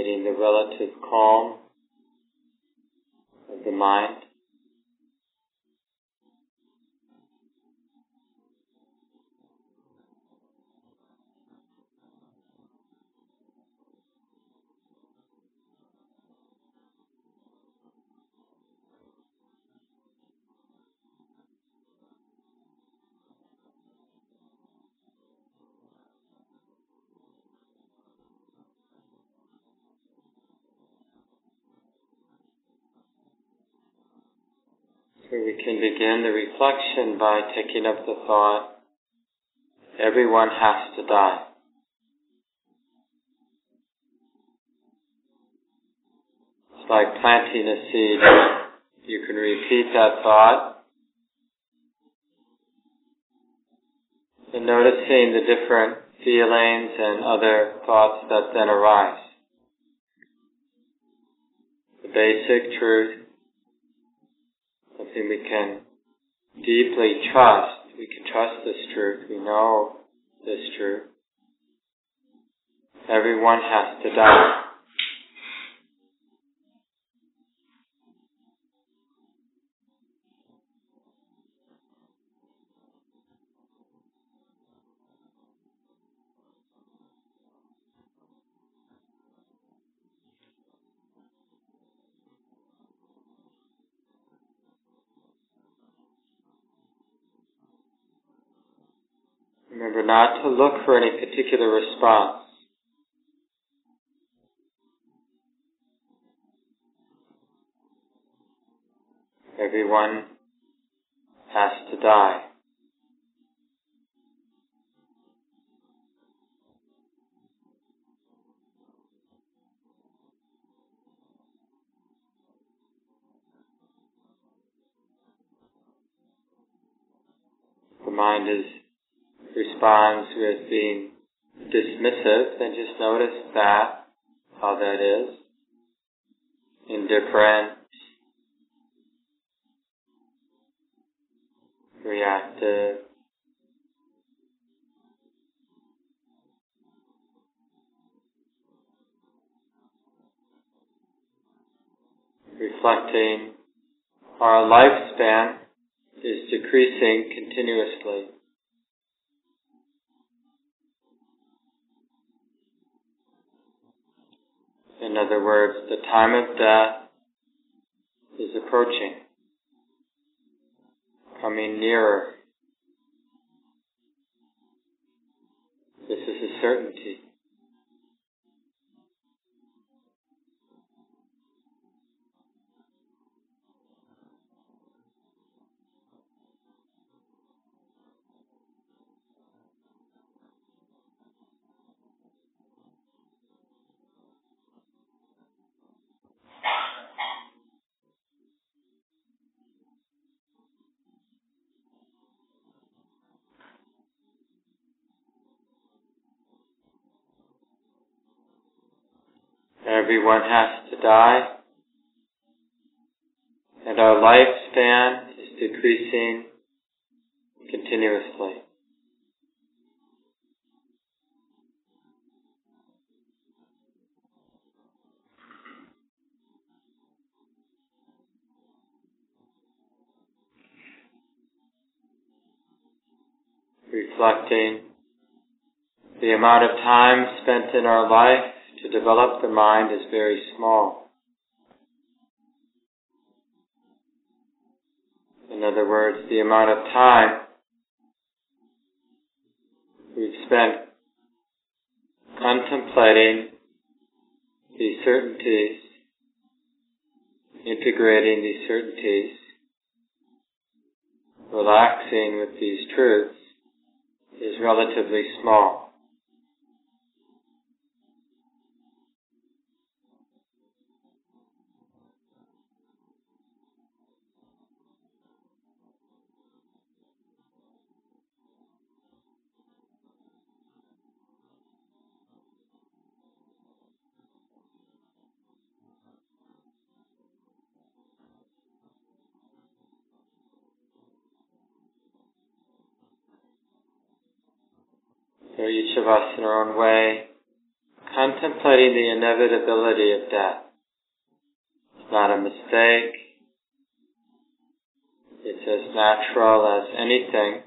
indicating the relative calm of the mind. So we can begin the reflection by taking up the thought, everyone has to die. It's like planting a seed. You can repeat that thought and noticing the different feelings and other thoughts that then arise. The basic truth something we can deeply trust. We can trust this truth. We know this truth. Everyone has to die. Particular response. Everyone has to die. The mind is responds with being dismissive, then just notice that, how that is. Indifferent, reactive, reflecting our lifespan is decreasing continuously. Other words, the time of death is approaching, coming nearer. This is a certainty. Everyone has to die. And our lifespan is decreasing continuously. Reflecting the amount of time spent in our life to develop the mind is very small. In other words, the amount of time we've spent contemplating these certainties, integrating these certainties, relaxing with these truths is relatively small. Each of us in our own way contemplating the inevitability of death. It's not a mistake. It's as natural as anything.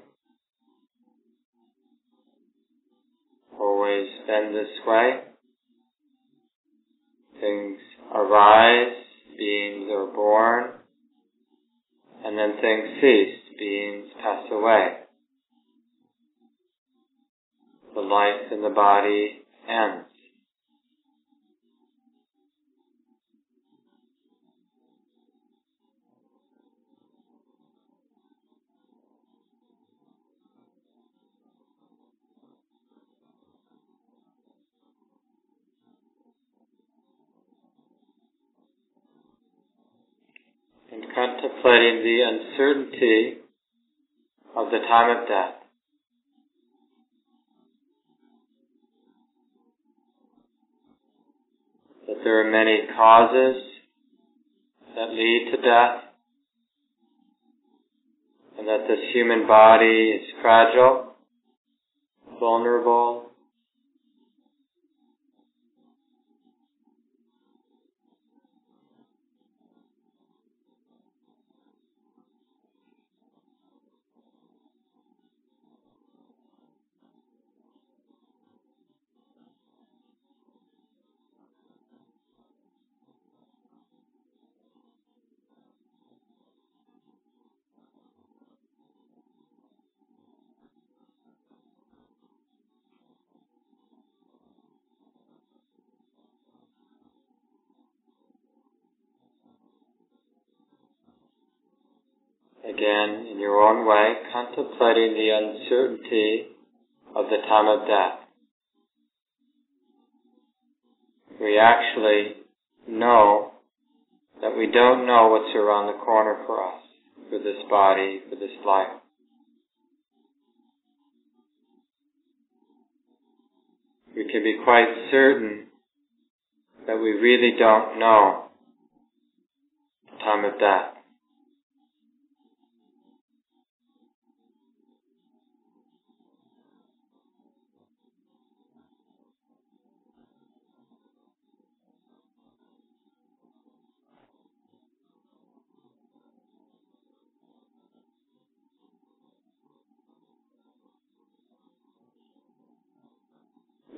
Always been this way. Things arise, beings are born, and then things cease, beings pass away. The life in the body ends. and contemplating the uncertainty of the time of death. There are many causes that lead to death, and that this human body is fragile, vulnerable, again in your own way, contemplating the uncertainty of the time of death. We actually know that we don't know what's around the corner for us, for this body, for this life. We can be quite certain that we really don't know the time of death.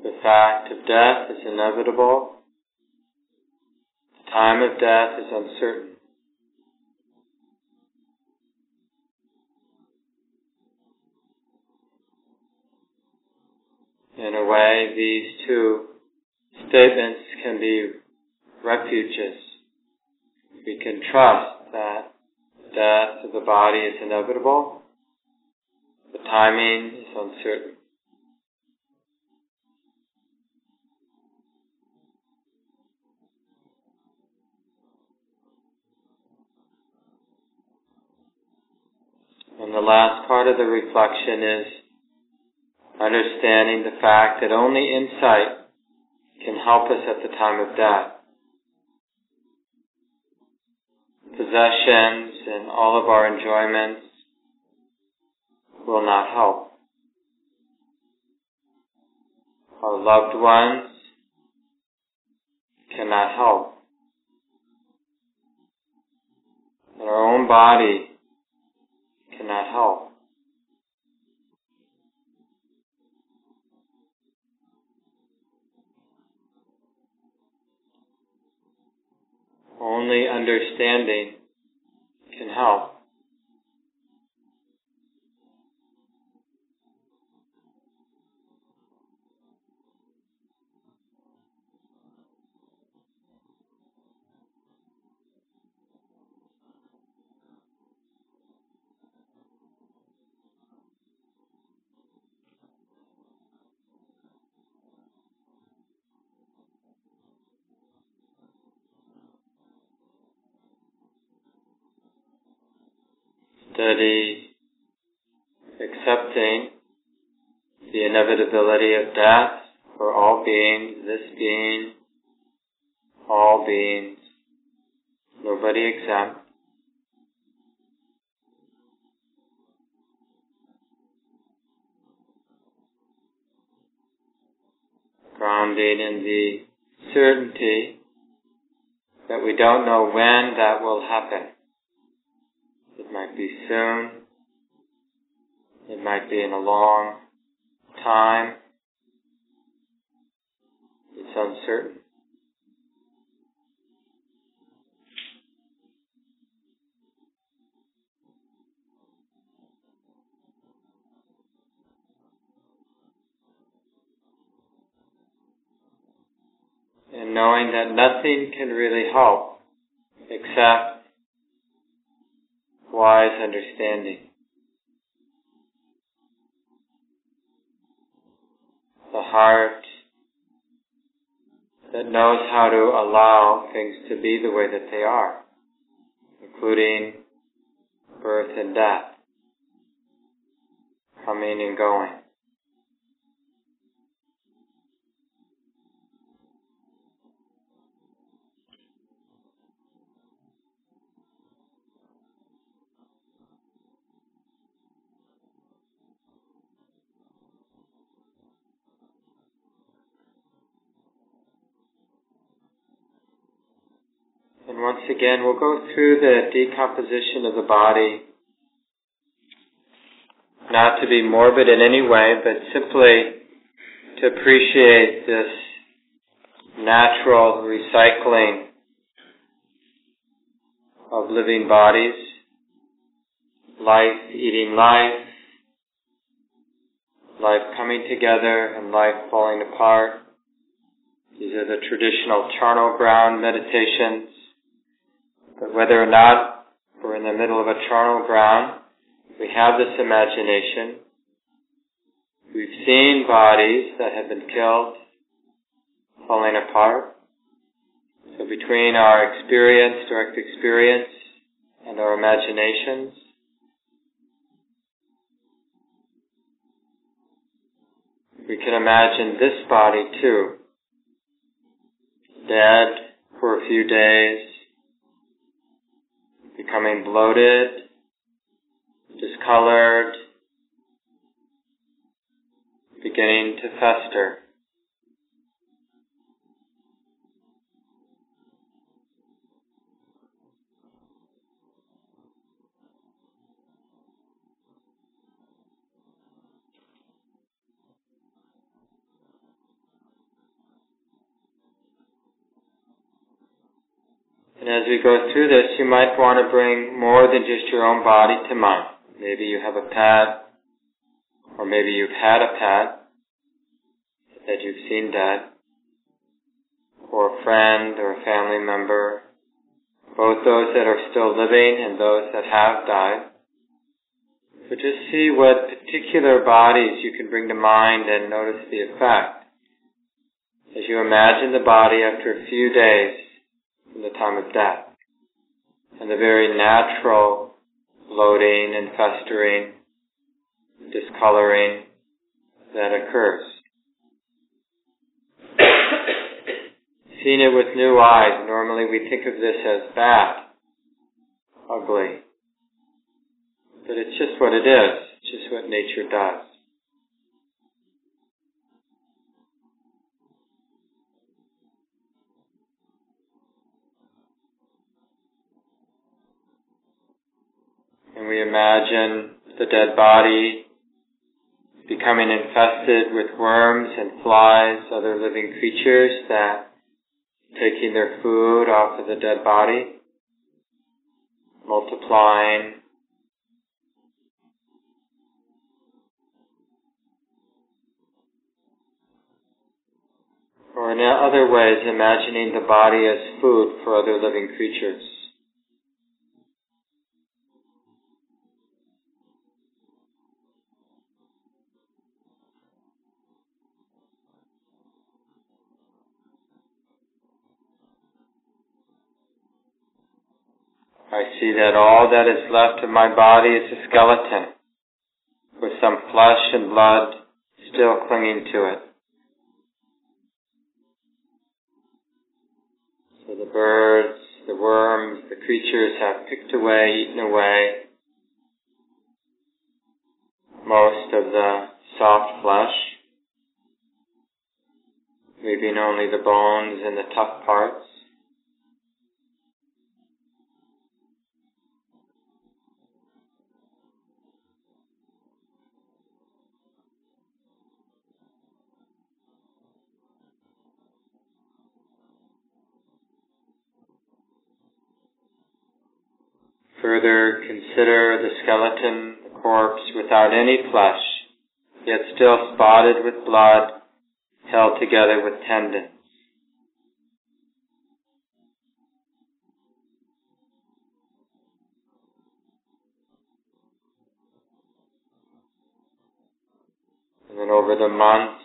The fact of death is inevitable. The time of death is uncertain. In a way, these two statements can be refuges. We can trust that death of the body is inevitable. The timing is uncertain. The last part of the reflection is understanding the fact that only insight can help us at the time of death. Possessions and all of our enjoyments will not help. Our loved ones cannot help. Our own body cannot help. Only understanding can help. Steady accepting the inevitability of death for all beings, this being, all beings, nobody exempt. Grounded in the certainty that we don't know when that will happen. Soon. It might be in a long time. It's uncertain. and knowing that nothing can really help except wise understanding. The heart that knows how to allow things to be the way that they are, including birth and death, coming and going. Once again, we'll go through the decomposition of the body, not to be morbid in any way, but simply to appreciate this natural recycling of living bodies, life eating life, life coming together and life falling apart. These are the traditional charnel ground meditations. But whether or not we're in the middle of a charnel ground, we have this imagination. We've seen bodies that have been killed, falling apart. So between our experience, direct experience, and our imaginations, we can imagine this body too, dead for a few days, becoming bloated, discolored, beginning to fester. And as we go through this, you might want to bring more than just your own body to mind. Maybe you have a pet, or maybe you've had a pet that you've seen dead, or a friend or a family member, both those that are still living and those that have died. So just see what particular bodies you can bring to mind and notice the effect. As you imagine the body after a few days, in the time of death. And the very natural bloating and festering, discoloring that occurs. Seeing it with new eyes, normally we think of this as bad, ugly. But it's just what it is, just what nature does. And we imagine the dead body becoming infested with worms and flies, other living creatures that taking their food off of the dead body, multiplying, or in other ways imagining the body as food for other living creatures. That all that is left of my body is a skeleton with some flesh and blood still clinging to it. So the birds, the worms, the creatures have picked away, eaten away most of the soft flesh. leaving only the bones and the tough parts. Further consider the skeleton, the corpse without any flesh, yet still spotted with blood, held together with tendons. And then over the months,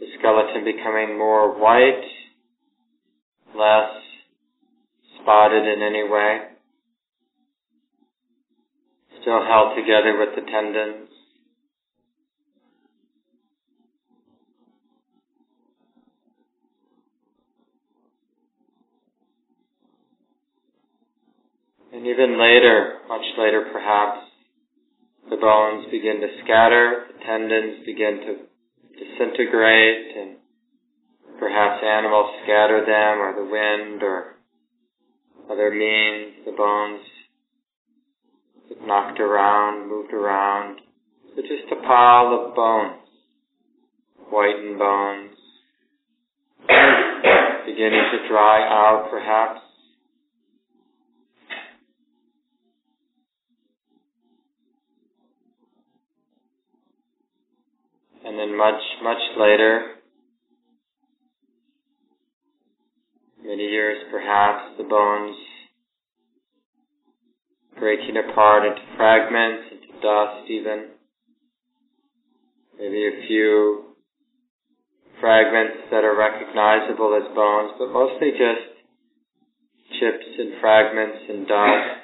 the skeleton becoming more white, less spotted in any way, still held together with the tendons. And even later, much later perhaps, the bones begin to scatter, the tendons begin to disintegrate, and perhaps animals scatter them, or the wind, or other means, the bones knocked around, moved around. So just a pile of bones, whitened bones, beginning to dry out perhaps. And then much, much later, the bones breaking apart into fragments, into dust even. Maybe a few fragments that are recognizable as bones, but mostly just chips and fragments and dust.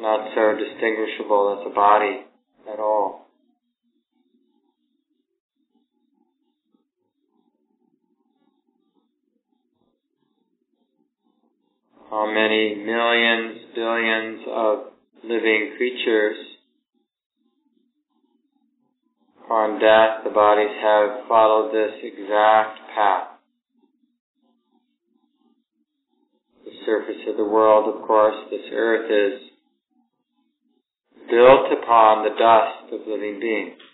Not so distinguishable as a body at all. How many millions, billions of living creatures upon death the bodies have followed this exact path. The surface of the world, of course, this earth is built upon the dust of living beings.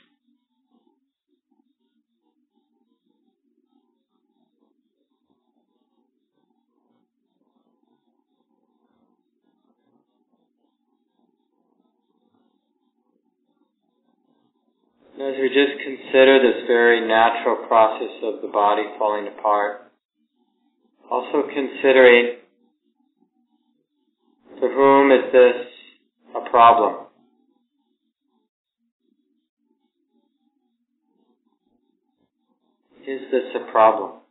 We just consider this very natural process of the body falling apart, also considering for whom is this a problem? Is this a problem?